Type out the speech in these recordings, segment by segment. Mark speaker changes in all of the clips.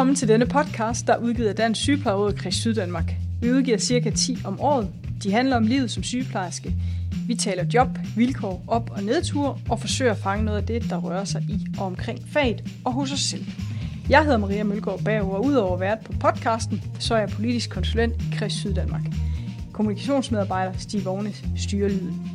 Speaker 1: Velkommen til denne podcast, der er udgivet af Dansk Sygeplejeråd Kreds Syddanmark. Vi udgiver cirka 10 om året. De handler om livet som sygeplejerske. Vi taler job, vilkår, op- og nedtur og forsøger at fange noget af det, der rører sig i og omkring faget og hos os selv. Jeg hedder Maria Mølgaard Bager, og udover at være på podcasten, så er jeg politisk konsulent i Kreds Syddanmark. Kommunikationsmedarbejder Stig Vognes styrer lyden.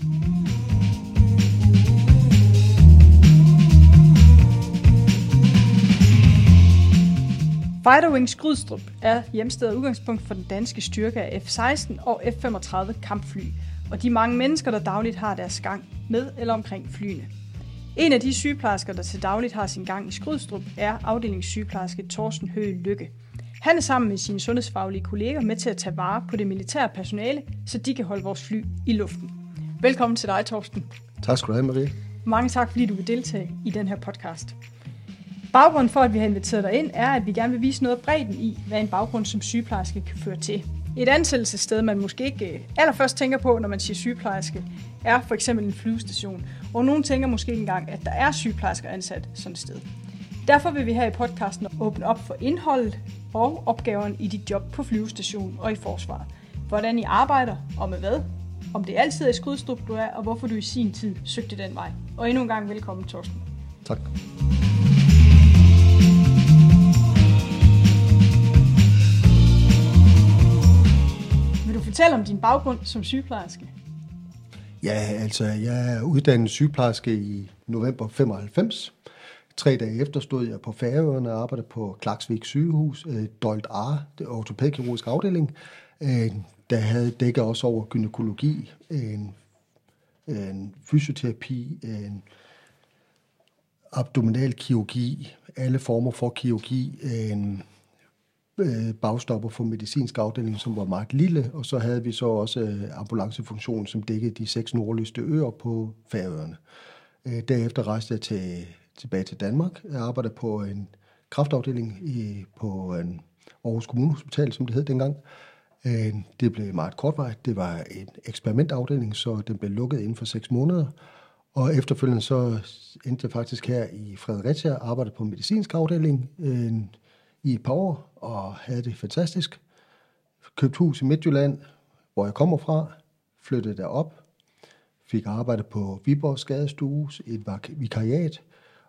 Speaker 1: Fighter Wings Grydstrup er hjemsted og udgangspunkt for den danske styrke af F-16 og F-35 kampfly, og de mange mennesker, der dagligt har deres gang med eller omkring flyene. En af de sygeplejersker, der til dagligt har sin gang i Skrydstrup, er afdelingssygeplejerske Thorsten Høgh Lykke. Han er sammen med sine sundhedsfaglige kolleger med til at tage vare på det militære personale, så de kan holde vores fly i luften. Velkommen til dig, Thorsten.
Speaker 2: Tak skal du have, Marie.
Speaker 1: Mange tak, fordi du vil deltage i den her podcast. Baggrunden for, at vi har inviteret dig ind, er, at vi gerne vil vise noget af bredden i, hvad en baggrund som sygeplejerske kan føre til. Et ansættelsessted, man måske ikke øh, allerførst tænker på, når man siger sygeplejerske, er for eksempel en flyvestation. Og nogen tænker måske ikke engang, at der er sygeplejersker ansat sådan et sted. Derfor vil vi her i podcasten åbne op for indholdet og opgaverne i dit job på flyvestationen og i forsvaret. Hvordan I arbejder og med hvad, om det altid er i Skrydstrup, du er, og hvorfor du i sin tid søgte den vej. Og endnu en gang velkommen, Torsten.
Speaker 2: Tak.
Speaker 1: Fortæl om din baggrund som sygeplejerske?
Speaker 2: Ja, altså, jeg er uddannet sygeplejerske i november 95. Tre dage efter stod jeg på Færøerne og arbejdede på Klaksvik sygehus, øh, Dolt A, det ortopædkirurgiske afdeling. Øh, der havde dækket også over gynækologi, en, en fysioterapi, øh, en abdominal kirurgi, alle former for kirurgi, en Øh, bagstopper for medicinsk afdeling, som var meget lille, og så havde vi så også øh, ambulancefunktionen, som dækkede de seks nordligste øer på Færøerne. Øh, derefter rejste jeg til, tilbage til Danmark. Jeg arbejdede på en kraftafdeling i, på en Aarhus Kommunehospital, som det hed dengang. Det blev meget kortvarigt. Det var en eksperimentafdeling, så den blev lukket inden for seks måneder. Og efterfølgende så endte jeg faktisk her i Fredericia, arbejdede på medicinsk afdeling i et par år, og havde det fantastisk. Købte hus i Midtjylland, hvor jeg kommer fra, flyttede derop, fik arbejde på Viborg Skadestue, et vikariat,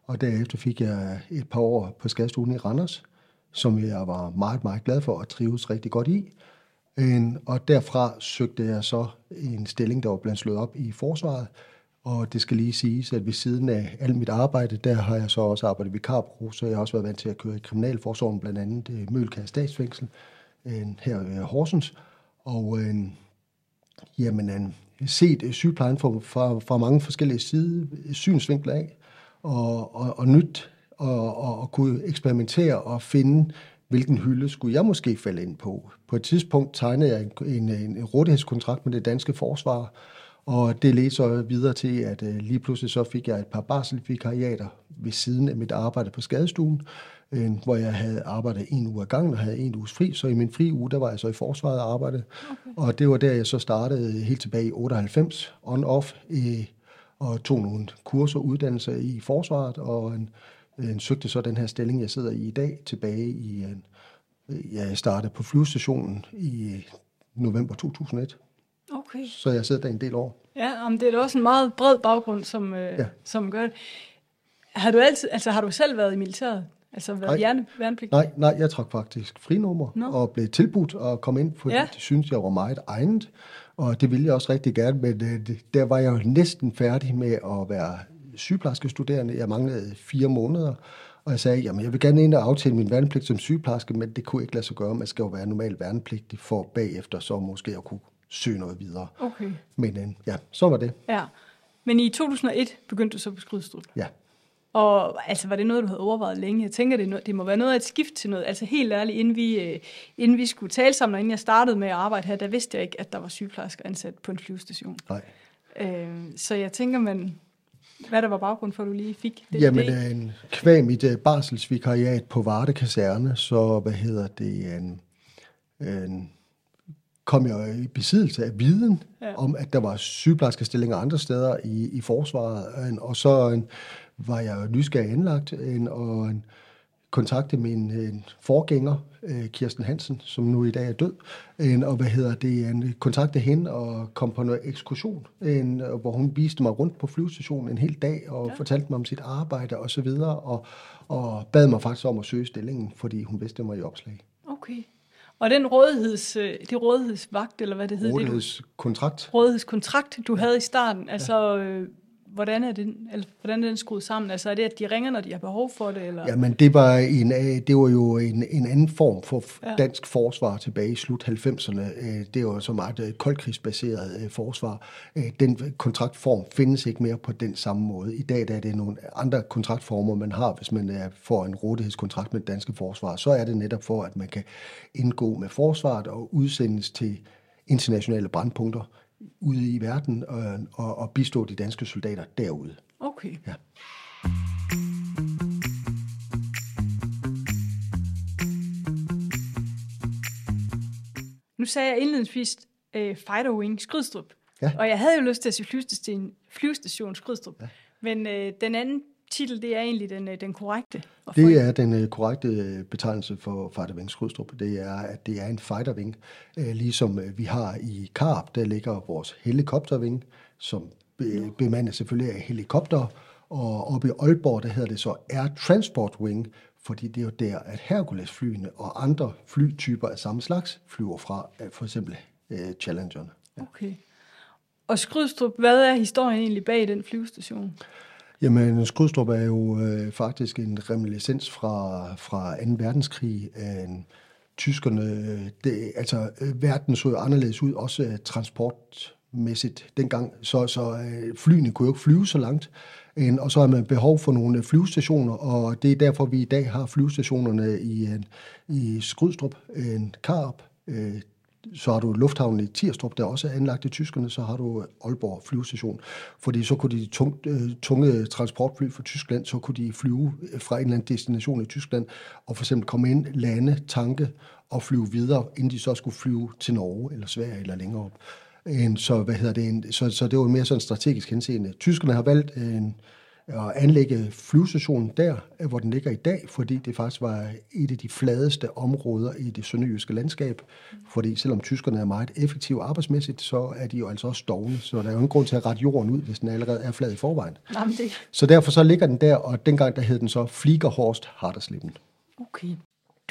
Speaker 2: og derefter fik jeg et par år på skadestuen i Randers, som jeg var meget, meget glad for og trives rigtig godt i. Øhm, og derfra søgte jeg så en stilling, der var blandt slået op i forsvaret, og det skal lige siges, at ved siden af alt mit arbejde, der har jeg så også arbejdet i vikarbureau, så jeg har også været vant til at køre i kriminalforsorgen, blandt andet øh, Mølkær Statsfængsel øh, her i Horsens. Og øh, jamen, øh, set sygeplejen fra, fra, fra mange forskellige side, synsvinkler af, og, og, og nyt, og, og, og kunne eksperimentere og finde, hvilken hylde skulle jeg måske falde ind på. På et tidspunkt tegnede jeg en, en, en rådighedskontrakt med det danske forsvar, og det ledte så videre til, at øh, lige pludselig så fik jeg et par barselsvikariater ved siden af mit arbejde på skadestuen, øh, hvor jeg havde arbejdet en uge ad gangen og havde en uges fri. Så i min fri uge, der var jeg så i forsvaret og arbejde. Okay. Og det var der, jeg så startede helt tilbage i 98, on-off, og tog nogle kurser og uddannelser i forsvaret, og en, en søgte så den her stilling, jeg sidder i i dag, tilbage i, ja, jeg startede på flyvestationen i november 2001.
Speaker 1: Okay.
Speaker 2: Så jeg sidder der en del år.
Speaker 1: Ja, om det er da også en meget bred baggrund, som, øh, ja. som gør det. Har du, altid, altså, har du selv været i militæret? Altså været nej, værnepligt?
Speaker 2: Nej, nej, jeg trak faktisk frinummer no. og blev tilbudt at komme ind, fordi ja. det synes jeg var meget egnet. Og det ville jeg også rigtig gerne, men øh, der var jeg jo næsten færdig med at være sygeplejerske studerende. Jeg manglede fire måneder, og jeg sagde, jamen jeg vil gerne ind og aftale min værnepligt som sygeplejerske, men det kunne ikke lade sig gøre. Man skal jo være normal værnepligtig for bagefter så måske at kunne søge noget videre.
Speaker 1: Okay.
Speaker 2: Men øh, ja, så var det.
Speaker 1: Ja. Men i 2001 begyndte du så på Skrydstrup?
Speaker 2: Ja.
Speaker 1: Og altså, var det noget, du havde overvejet længe? Jeg tænker, det, det må være noget af et skift til noget. Altså helt ærligt, inden vi, øh, inden vi skulle tale sammen, og inden jeg startede med at arbejde her, der vidste jeg ikke, at der var sygeplejersker ansat på en flyvestation.
Speaker 2: Nej.
Speaker 1: Øh, så jeg tænker, man, hvad der var baggrund for, at du lige fik
Speaker 2: det Jamen, idé? en kvæg mit uh, barselsvikariat på Varde Kaserne, så hvad hedder det, en, en kom jeg i besiddelse af viden ja. om, at der var sygeplejerskestillinger andre steder i, i forsvaret, og så en, var jeg nysgerrig anlagt, en, og en, kontakte min øh, forgænger, øh, Kirsten Hansen, som nu i dag er død, øh, og hvad hedder det, en, kontakte hende og kom på noget ekskursion, en, hvor hun viste mig rundt på flyvestationen en hel dag og ja. fortalte mig om sit arbejde og så videre, og, og bad mig faktisk om at søge stillingen, fordi hun vidste, var i opslag.
Speaker 1: Okay. Og den rådigheds, øh, det rådighedsvagt, eller hvad det hedder?
Speaker 2: Rådighedskontrakt.
Speaker 1: Det, du, rådighedskontrakt, du ja. havde i starten, altså... Ja hvordan er, den, eller, hvordan er den skruet sammen? Altså er det, at de ringer, når de har behov for det? Eller?
Speaker 2: Jamen, det var, en, det var jo en, en anden form for ja. dansk forsvar tilbage i slut 90'erne. Øh, det var så meget øh, koldkrigsbaseret øh, forsvar. Den kontraktform findes ikke mere på den samme måde. I dag der er det nogle andre kontraktformer, man har, hvis man får en rådighedskontrakt med det danske forsvar. Så er det netop for, at man kan indgå med forsvaret og udsendes til internationale brandpunkter ude i verden og, og, og bistå de danske soldater derude.
Speaker 1: Okay. Ja. Nu sagde jeg indledningsvis uh, Fighter Wing Skrydstrup. Ja. Og jeg havde jo lyst til at sige flyvestation, flyvestation Skrydstrup. Ja. Men uh, den anden titel, det er egentlig den, øh, den korrekte?
Speaker 2: Det er den uh, korrekte øh, betegnelse for Fighter Wing Skrydstrup. Det er, at det er en fighter wing, uh, ligesom vi har i Karp, der ligger vores helikopterving, som be- bemander selvfølgelig af helikopter, og oppe i Aalborg, der hedder det så Air Transport Wing, fordi det er jo der, at Hercules-flyene og andre flytyper af samme slags flyver fra, for eksempel Challengerne.
Speaker 1: Ja. Okay. Og Skrydstrup, hvad er historien egentlig bag den flyvestation?
Speaker 2: Jamen, Skrydstrup er jo øh, faktisk en reminiscens fra, fra 2. verdenskrig. Øh, tyskerne, det, altså øh, verden så jo anderledes ud, også øh, transportmæssigt dengang, så, så øh, flyene kunne jo ikke flyve så langt, øh, og så har man behov for nogle øh, flyvestationer, og det er derfor, vi i dag har flyvestationerne i, øh, i Skrydstrup, øh, Karp, øh, så har du lufthavnen i Tirstrup, der også er anlagt i tyskerne, så har du Aalborg flyvestation. Fordi så kunne de tungt, øh, tunge transportfly fra Tyskland, så kunne de flyve øh, fra en eller anden destination i Tyskland, og for eksempel komme ind, lande, tanke og flyve videre, inden de så skulle flyve til Norge eller Sverige eller længere op. Så, hvad hedder det, så, så det var mere sådan strategisk henseende. Tyskerne har valgt en, at anlægge flyvestationen der, hvor den ligger i dag, fordi det faktisk var et af de fladeste områder i det sønderjyske landskab. Fordi selvom tyskerne er meget effektive arbejdsmæssigt, så er de jo altså også dogne, så der er jo ingen grund til at rette jorden ud, hvis den allerede er flad i forvejen.
Speaker 1: Jamen det...
Speaker 2: Så derfor så ligger den der, og dengang der hed den så Fliegerhorst Harderslippen.
Speaker 1: Okay.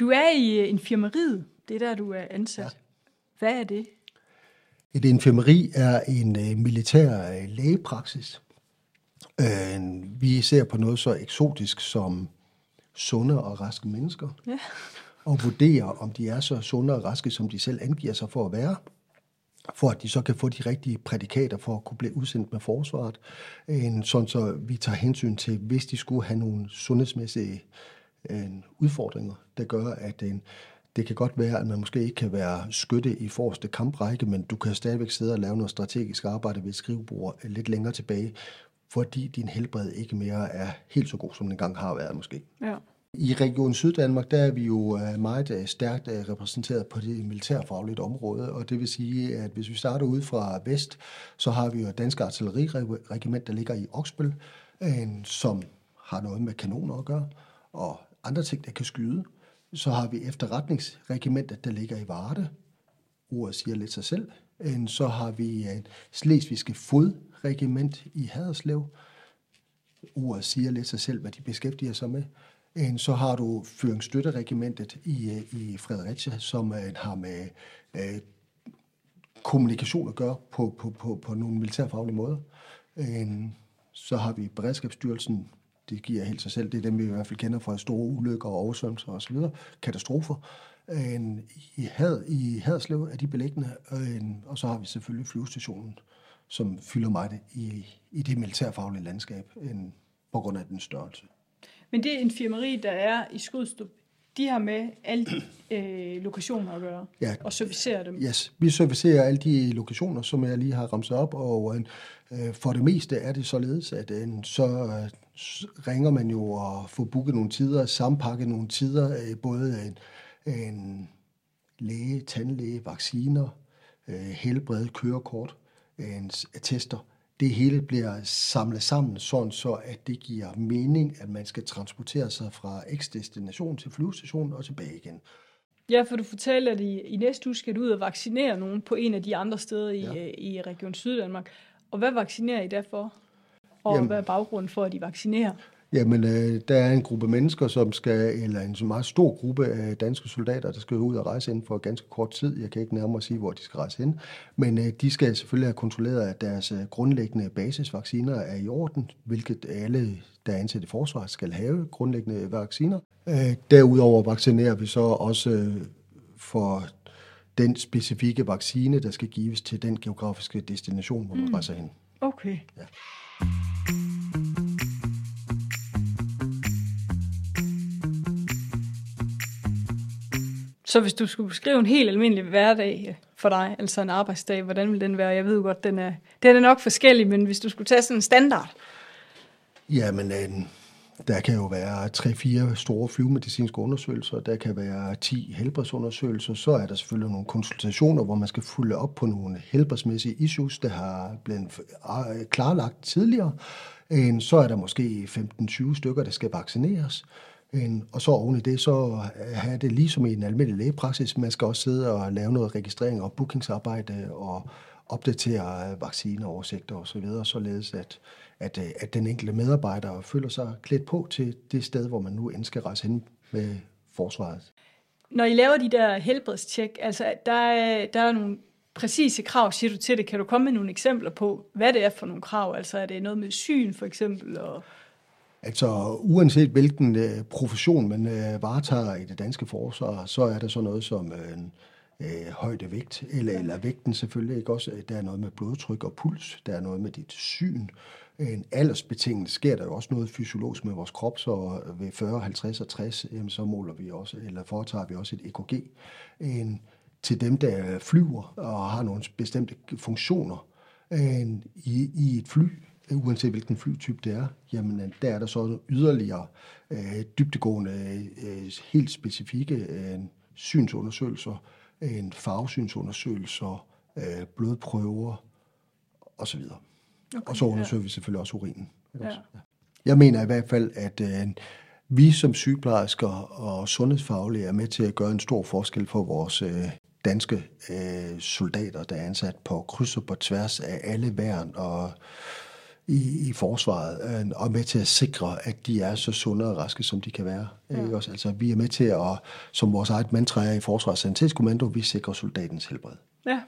Speaker 1: Du er i øh, infirmeriet, det er der, du er ansat. Ja. Hvad er det?
Speaker 2: Et infirmeri er en uh, militær uh, lægepraksis, Øh, vi ser på noget så eksotisk som sunde og raske mennesker. Ja. Og vurderer, om de er så sunde og raske, som de selv angiver sig for at være for at de så kan få de rigtige prædikater for at kunne blive udsendt med forsvaret. En, sådan så vi tager hensyn til, hvis de skulle have nogle sundhedsmæssige en, udfordringer, der gør, at en, det kan godt være, at man måske ikke kan være skytte i forreste kamprække, men du kan stadigvæk sidde og lave noget strategisk arbejde ved et skrivebord lidt længere tilbage, fordi din helbred ikke mere er helt så god, som den engang har været måske. Ja. I Region Syddanmark, der er vi jo øh, meget øh, stærkt øh, repræsenteret på det militærfaglige område, og det vil sige, at hvis vi starter ud fra vest, så har vi jo Dansk Artilleriregiment, der ligger i Oksbøl, som har noget med kanoner at gøre, og andre ting, der kan skyde. Så har vi efterretningsregimentet, der ligger i Varde. Ordet siger lidt sig selv. Så har vi Slesvigske Fod regiment i Haderslev. Ordet siger lidt sig selv, hvad de beskæftiger sig med. Øhm, så har du Føringsstøtteregimentet i, øh, i Fredericia, som øh, har med øh, kommunikation at gøre på, på, på, på nogle militærfaglige måder. Øhm, så har vi Beredskabsstyrelsen, det giver helt sig selv, det er dem, vi i hvert fald kender fra store ulykker og oversvømmelser osv., katastrofer. Øhm, I, Had, I Haderslev er de beliggende, og så har vi selvfølgelig flyvestationen, som fylder meget i, i det militærfaglige landskab, end på grund af den størrelse.
Speaker 1: Men det infirmeri, der er i Skudstrup, de har med alle de øh, lokationer at gøre, ja, og servicerer dem?
Speaker 2: Yes, vi servicerer alle de lokationer, som jeg lige har ramset op, og øh, for det meste er det således, at øh, så øh, ringer man jo og får booket nogle tider, sampakket nogle tider, øh, både en, en læge, tandlæge, vacciner, øh, helbred, kørekort, attester, det hele bliver samlet sammen, sådan så at det giver mening, at man skal transportere sig fra X-destination til flyvestationen og tilbage igen.
Speaker 1: Ja, for du fortæller, at i, i næste uge skal du ud og vaccinere nogen på en af de andre steder i, ja. i Region Syddanmark. Og hvad vaccinerer I derfor? Og Jamen, hvad er baggrunden for, at de vaccinerer?
Speaker 2: Jamen, øh, der er en gruppe mennesker, som skal, eller en meget stor gruppe af danske soldater, der skal ud og rejse inden for ganske kort tid. Jeg kan ikke nærmere sige, hvor de skal rejse hen. Men øh, de skal selvfølgelig have kontrolleret, at deres øh, grundlæggende basisvacciner er i orden, hvilket alle, der er ansat i forsvaret, skal have grundlæggende vacciner. Øh, derudover vaccinerer vi så også øh, for den specifikke vaccine, der skal gives til den geografiske destination, hvor man mm. rejser hen.
Speaker 1: Okay. Ja. Så hvis du skulle beskrive en helt almindelig hverdag øh, for dig, altså en arbejdsdag, hvordan vil den være? Jeg ved godt, den er, den er nok forskellig, men hvis du skulle tage sådan en standard.
Speaker 2: Jamen, øh, der kan jo være tre-fire store flyvemedicinske undersøgelser, der kan være 10 helbredsundersøgelser, så er der selvfølgelig nogle konsultationer, hvor man skal følge op på nogle helbredsmæssige issues, der har blevet klarlagt tidligere. Så er der måske 15-20 stykker, der skal vaccineres. Og så oven i det, så have det ligesom i en almindelig lægepraksis. Man skal også sidde og lave noget registrering og bookingsarbejde og opdatere vaccineoversigter osv., så således at, at, at den enkelte medarbejder føler sig klædt på til det sted, hvor man nu end skal rejse hen med forsvaret.
Speaker 1: Når I laver de der helbredstjek, altså der er, der er nogle præcise krav, siger du til det. Kan du komme med nogle eksempler på, hvad det er for nogle krav? Altså er det noget med syn for eksempel? Og
Speaker 2: Altså uanset hvilken øh, profession man øh, varetager i det danske forsvar, så er der så noget som øh, øh, højde vægt, eller, eller vægten selvfølgelig ikke også. Der er noget med blodtryk og puls, der er noget med dit syn. En aldersbetinget sker der jo også noget fysiologisk med vores krop, så ved 40, 50 og 60, jamen, så måler vi også, eller foretager vi også et EKG. En, til dem, der flyver og har nogle bestemte funktioner en, i, i et fly, uanset hvilken flytype det er, jamen der er der så yderligere øh, dybtegående, øh, helt specifikke øh, synsundersøgelser, en farvesynsundersøgelser, øh, blodprøver osv. Okay, og så undersøger ja. vi selvfølgelig også urinen. Ja. Jeg mener i hvert fald, at øh, vi som sygeplejersker og sundhedsfaglige er med til at gøre en stor forskel for vores øh, danske øh, soldater, der er ansat på kryds og på tværs af alle værn og i, i forsvaret, øh, og med til at sikre, at de er så sunde og raske, som de kan være. Ja. Ikke også? Altså, vi er med til at, som vores eget mantra er i Forsvarets Sanitetskommando, vi sikrer soldatens helbred.
Speaker 1: Ja.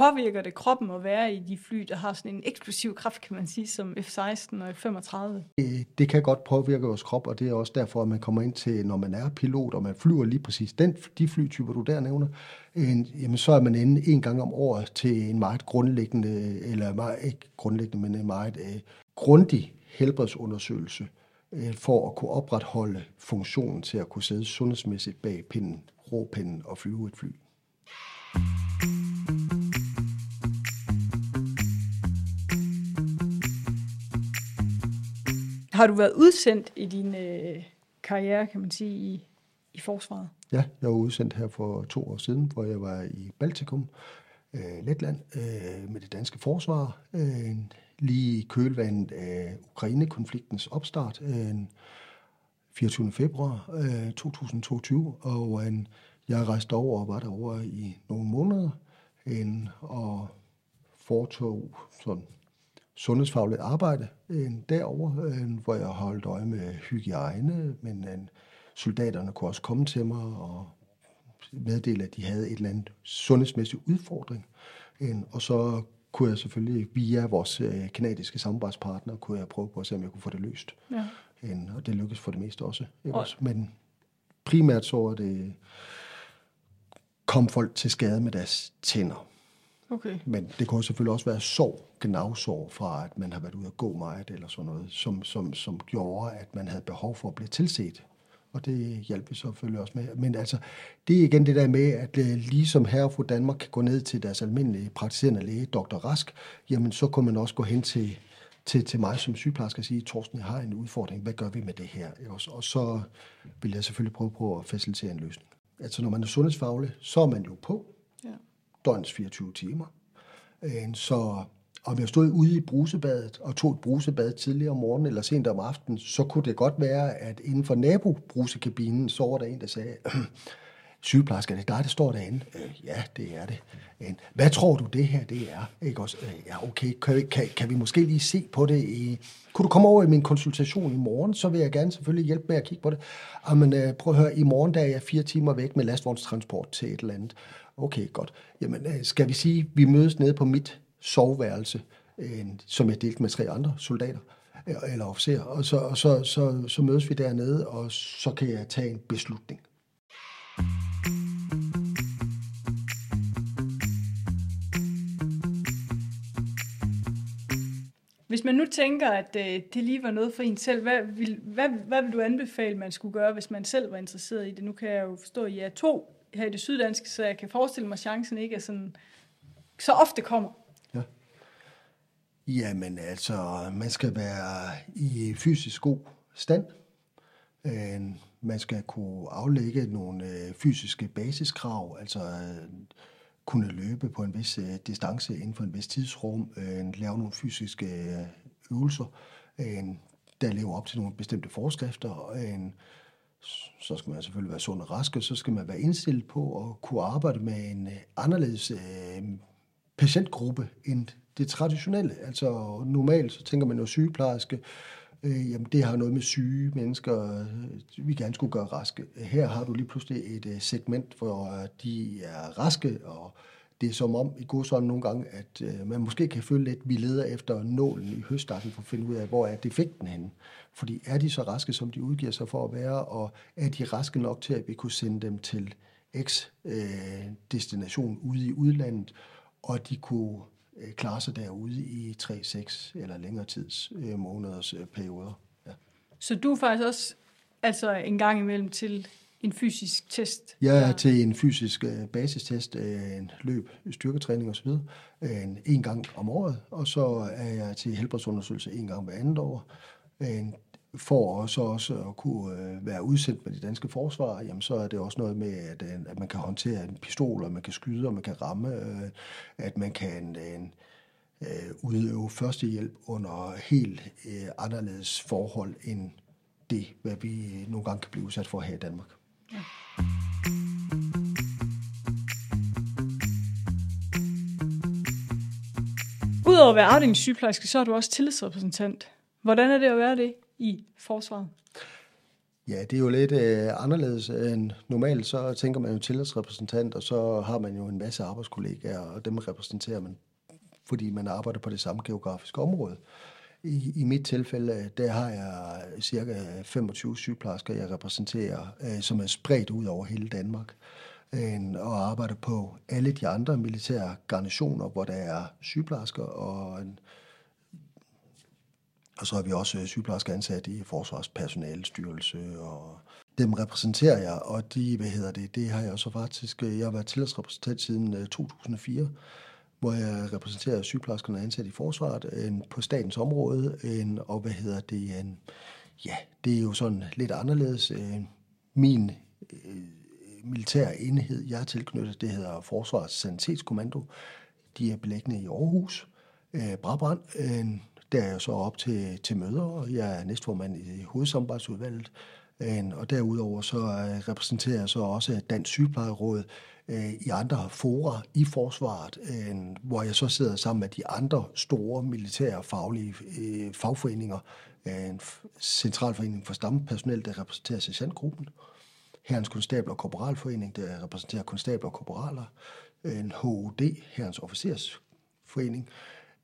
Speaker 1: Påvirker det kroppen at være i de fly, der har sådan en eksplosiv kraft, kan man sige, som F-16 og F-35?
Speaker 2: Det, det kan godt påvirke vores krop, og det er også derfor, at man kommer ind til, når man er pilot, og man flyver lige præcis den, de flytyper, du der nævner, en, jamen så er man inde en gang om året til en meget grundlæggende, eller meget, ikke grundlæggende, men en meget uh, grundig helbredsundersøgelse, uh, for at kunne opretholde funktionen til at kunne sidde sundhedsmæssigt bag pinden, råpinden og flyve et fly.
Speaker 1: Har du været udsendt i din øh, karriere, kan man sige, i, i forsvaret?
Speaker 2: Ja, jeg var udsendt her for to år siden, hvor jeg var i Baltikum, øh, Letland, øh, med det danske forsvar, øh, lige i kølvandet af Ukraine-konfliktens opstart, øh, 24. februar øh, 2022, og øh, jeg rejste over og var derovre i nogle måneder, øh, og foretog sådan sundhedsfagligt arbejde øh, øh, hvor jeg holdt øje med hygiejne, men øh, soldaterne kunne også komme til mig og meddele, at de havde et eller andet sundhedsmæssig udfordring. Øh, og så kunne jeg selvfølgelig via vores øh, kanadiske samarbejdspartner, kunne jeg prøve på at se, om jeg kunne få det løst. Ja. Øh, og det lykkedes for det meste også. Ikke også? Men primært så var det, kom folk til skade med deres tænder.
Speaker 1: Okay.
Speaker 2: Men det kunne selvfølgelig også være sorg, gnavsorg fra, at man har været ude at gå meget, eller sådan noget, som, som, som gjorde, at man havde behov for at blive tilset. Og det hjalp vi selvfølgelig også med. Men altså, det er igen det der med, at øh, ligesom herre og fru Danmark kan gå ned til deres almindelige praktiserende læge, Dr. Rask, jamen så kunne man også gå hen til, til, til mig som sygeplejerske og sige, Torsten, jeg har en udfordring, hvad gør vi med det her? Og så vil jeg selvfølgelig prøve på at facilitere en løsning. Altså når man er sundhedsfaglig, så er man jo på, døgns 24 timer. Øhm, så om jeg stod ude i brusebadet og tog et brusebad tidligere om morgenen eller sent om aftenen, så kunne det godt være, at inden for nabobrusekabinen, så var der en, der sagde, sygeplejerske, er dig, der står derinde? Øh, ja, det er det. Hvad tror du, det her det er? Ikke også? Øh, ja, okay, kan, kan, kan vi måske lige se på det? I, kunne du komme over i min konsultation i morgen, så vil jeg gerne selvfølgelig hjælpe med at kigge på det. Ah, Jamen, øh, prøv at høre, i morgen der er jeg fire timer væk med lastvognstransport til et eller andet. Okay, godt. Jamen, øh, skal vi sige, vi mødes nede på mit soveværelse, øh, som jeg delte med tre andre soldater øh, eller officerer, og, så, og så, så, så mødes vi dernede, og så kan jeg tage en beslutning.
Speaker 1: Hvis man nu tænker, at øh, det lige var noget for en selv, hvad vil, hvad, hvad vil du anbefale, man skulle gøre, hvis man selv var interesseret i det? Nu kan jeg jo forstå, at I er to her i det syddanske, så jeg kan forestille mig, at chancen ikke er sådan, så ofte kommer. Ja.
Speaker 2: Jamen altså, man skal være i fysisk god stand. Øh, man skal kunne aflægge nogle øh, fysiske basiskrav, altså øh, kunne løbe på en vis øh, distance inden for en vis tidsrum, øh, lave nogle fysiske øh, øvelser, der lever op til nogle bestemte forskrifter. Så skal man selvfølgelig være sund og rask, og så skal man være indstillet på at kunne arbejde med en øh, anderledes øh, patientgruppe end det traditionelle. Altså normalt så tænker man jo sygeplejerske, øh, jamen det har noget med syge mennesker, øh, vi gerne skulle gøre raske. Her har du lige pludselig et øh, segment, hvor de er raske, og det er som om i godsøjne nogle gange, at øh, man måske kan føle lidt, at vi leder efter nålen i høstakken for at finde ud af, hvor er defekten henne. Fordi er de så raske, som de udgiver sig for at være, og er de raske nok til, at vi kunne sende dem til X øh, destination ude i udlandet, og de kunne øh, klare sig derude i 3, 6 eller længere tids øh, måneders øh, perioder. Ja.
Speaker 1: Så du er faktisk også altså en gang imellem til en fysisk test?
Speaker 2: Ja, der... til en fysisk øh, basistest, øh, en løb, styrketræning osv. Øh, en, en gang om året, og så er jeg til helbredsundersøgelse en gang hver andet år. En, for også, også at kunne øh, være udsendt med det danske forsvar, jamen så er det også noget med, at, øh, at man kan håndtere en pistol, og man kan skyde, og man kan ramme, øh, at man kan øh, udøve førstehjælp under helt øh, anderledes forhold end det, hvad vi nogle gange kan blive udsat for her i Danmark. Ja.
Speaker 1: Udover at være afdelingssygeplejerske, så er du også tillidsrepræsentant. Hvordan er det at være det i forsvaret?
Speaker 2: Ja, det er jo lidt øh, anderledes end normalt. Så tænker man jo tillidsrepræsentant, og så har man jo en masse arbejdskollegaer, og dem repræsenterer man, fordi man arbejder på det samme geografiske område. I, I mit tilfælde, øh, der har jeg cirka 25 sygeplejersker, jeg repræsenterer, øh, som er spredt ud over hele Danmark øh, og arbejder på alle de andre militære garnitioner, hvor der er sygeplejersker og en og så har vi også øh, sygeplejersker ansat i Forsvarspersonalestyrelse, og dem repræsenterer jeg, og de, hvad hedder det, det har jeg så faktisk, øh, jeg har været tillidsrepræsentant siden 2004, hvor jeg repræsenterer sygeplejerskerne ansat i forsvaret en, på statens område, en, og hvad hedder det, en, ja, det er jo sådan lidt anderledes. Øh, min øh, militære enhed, jeg er tilknyttet, det hedder Forsvarets Sanitetskommando. De er beliggende i Aarhus, øh, Brabrand, der er jeg så op til, til møder, og jeg er næstformand i hovedsamarbejdsudvalget. Og derudover så repræsenterer jeg så også Dansk Sygeplejeråd øh, i andre fora i forsvaret, øh, hvor jeg så sidder sammen med de andre store militære faglige øh, fagforeninger. Øh, en centralforening for stampersonel, der repræsenterer sergeantgruppen. Herrens Konstabler og Korporalforening, der repræsenterer konstabler og korporaler. En HOD, Herrens Officersforening,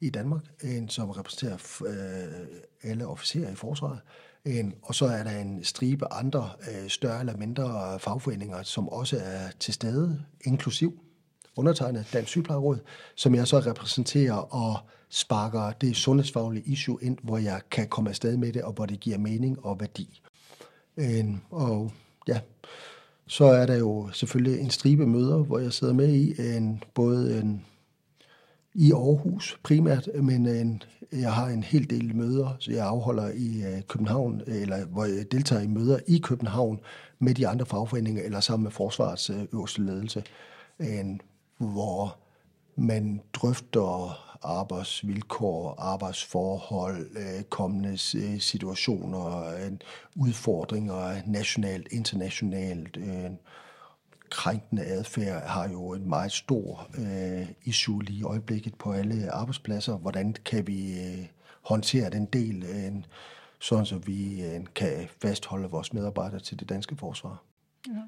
Speaker 2: i Danmark, en, som repræsenterer øh, alle officerer i forsvaret. En, og så er der en stribe andre øh, større eller mindre fagforeninger, som også er til stede, inklusiv undertegnet Dansk Sygeplejeråd, som jeg så repræsenterer og sparker det sundhedsfaglige issue ind, hvor jeg kan komme afsted med det, og hvor det giver mening og værdi. En, og ja, så er der jo selvfølgelig en stribe møder, hvor jeg sidder med i, en, både en i Aarhus primært, men øh, en, jeg har en hel del møder, så jeg afholder i uh, København, øh, eller hvor jeg deltager i møder i København med de andre fagforeninger, eller sammen med forsvarets uh, øverste ledelse, en, hvor man drøfter arbejdsvilkår, arbejdsforhold, kommende situationer, øh, udfordringer nationalt, internationalt. Krænkende adfærd har jo en meget stor øh, issue lige i øjeblikket på alle arbejdspladser. Hvordan kan vi øh, håndtere den del, øh, sådan så vi øh, kan fastholde vores medarbejdere til det danske forsvar? Ja.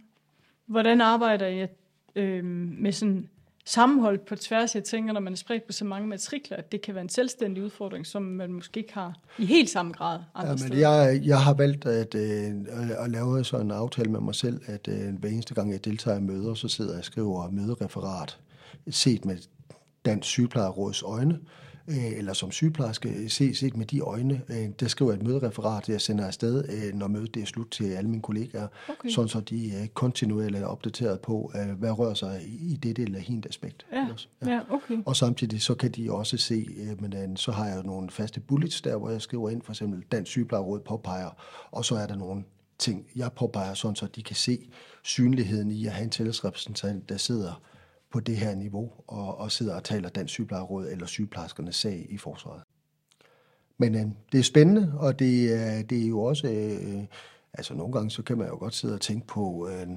Speaker 1: Hvordan arbejder I øh, med sådan sammenhold på tværs. Jeg tænker, når man er spredt på så mange matrikler, at det kan være en selvstændig udfordring, som man måske ikke har i helt samme grad andre
Speaker 2: ja, men jeg, jeg har valgt at, øh, at lave sådan en aftale med mig selv, at øh, hver eneste gang jeg deltager i møder, så sidder jeg og skriver mødereferat, set med Dansk Sygeplejeråds øjne, eller som sygeplejerske, se, set med de øjne, øh, der skriver jeg et mødereferat, jeg sender afsted, øh, når mødet er slut til alle mine kollegaer, okay. sådan så de er kontinuerligt opdateret på, hvad rører sig i det eller hint aspekt.
Speaker 1: Ja. Ja. Ja, okay.
Speaker 2: Og samtidig så kan de også se, men så har jeg nogle faste bullets der, hvor jeg skriver ind, for eksempel Dansk Sygeplejeråd påpeger, og så er der nogle ting, jeg påpeger, sådan så de kan se synligheden i at have en tillidsrepræsentant, der sidder på det her niveau og, og sidder og taler Dansk Sygeplejeråd eller sygeplejerskernes sag i forsvaret. Men øh, det er spændende, og det, øh, det er jo også... Øh, altså nogle gange, så kan man jo godt sidde og tænke på... Øh,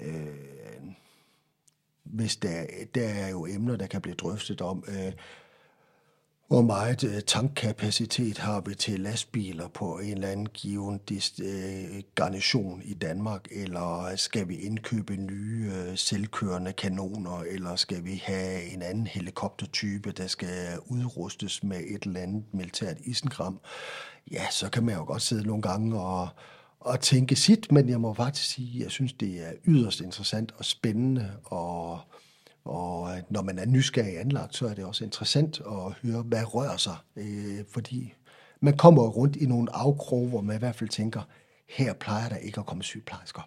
Speaker 2: øh, hvis der, der er jo emner, der kan blive drøftet om, øh, hvor meget øh, tankkapacitet har vi til lastbiler på en eller anden given øh, garnison i Danmark, eller skal vi indkøbe nye øh, selvkørende kanoner, eller skal vi have en anden helikoptertype, der skal udrustes med et eller andet militært isenkram? Ja, så kan man jo godt sidde nogle gange og, og tænke sit, men jeg må faktisk sige, at jeg synes, det er yderst interessant og spændende og og øh, når man er nysgerrig anlagt, så er det også interessant at høre, hvad rører sig. Øh, fordi man kommer rundt i nogle afkroge, hvor man i hvert fald tænker, her plejer der ikke at komme sygeplejersker.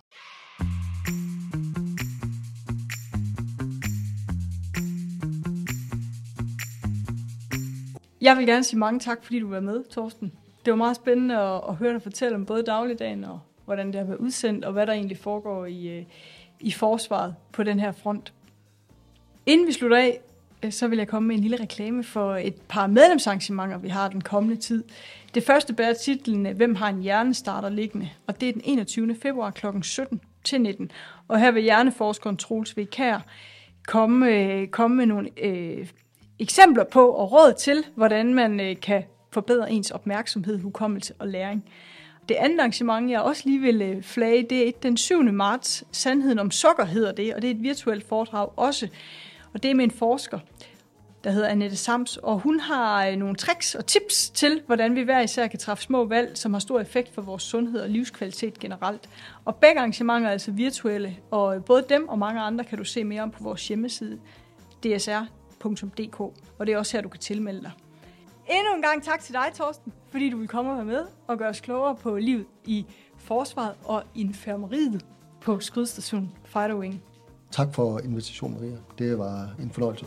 Speaker 1: Jeg vil gerne sige mange tak, fordi du var med, Torsten. Det var meget spændende at, at høre dig fortælle om både dagligdagen og hvordan det har været udsendt, og hvad der egentlig foregår i, øh, i forsvaret på den her front. Inden vi slutter af, øh, så vil jeg komme med en lille reklame for et par medlemsarrangementer, vi har den kommende tid. Det første bærer titlen øh, Hvem har en hjernestarter liggende? Og det er den 21. februar kl. 17 til 19. Og her vil hjerneforskeren Troels V. Kær komme, øh, komme med nogle øh, eksempler på og råd til, hvordan man øh, kan forbedre ens opmærksomhed, hukommelse og læring. Det andet arrangement, jeg også lige vil øh, flage, det er den 7. marts. Sandheden om sukker hedder det, og det er et virtuelt foredrag også og det er med en forsker, der hedder Annette Sams, og hun har øh, nogle tricks og tips til, hvordan vi hver især kan træffe små valg, som har stor effekt for vores sundhed og livskvalitet generelt. Og begge arrangementer er altså virtuelle, og øh, både dem og mange andre kan du se mere om på vores hjemmeside dsr.dk, og det er også her, du kan tilmelde dig. Endnu en gang tak til dig, Torsten, fordi du vil komme og være med og gøre os klogere på livet i forsvaret og infirmeriet på skudstationen Fighter Wing.
Speaker 2: Tak for invitationen, Maria. Det var en fornøjelse.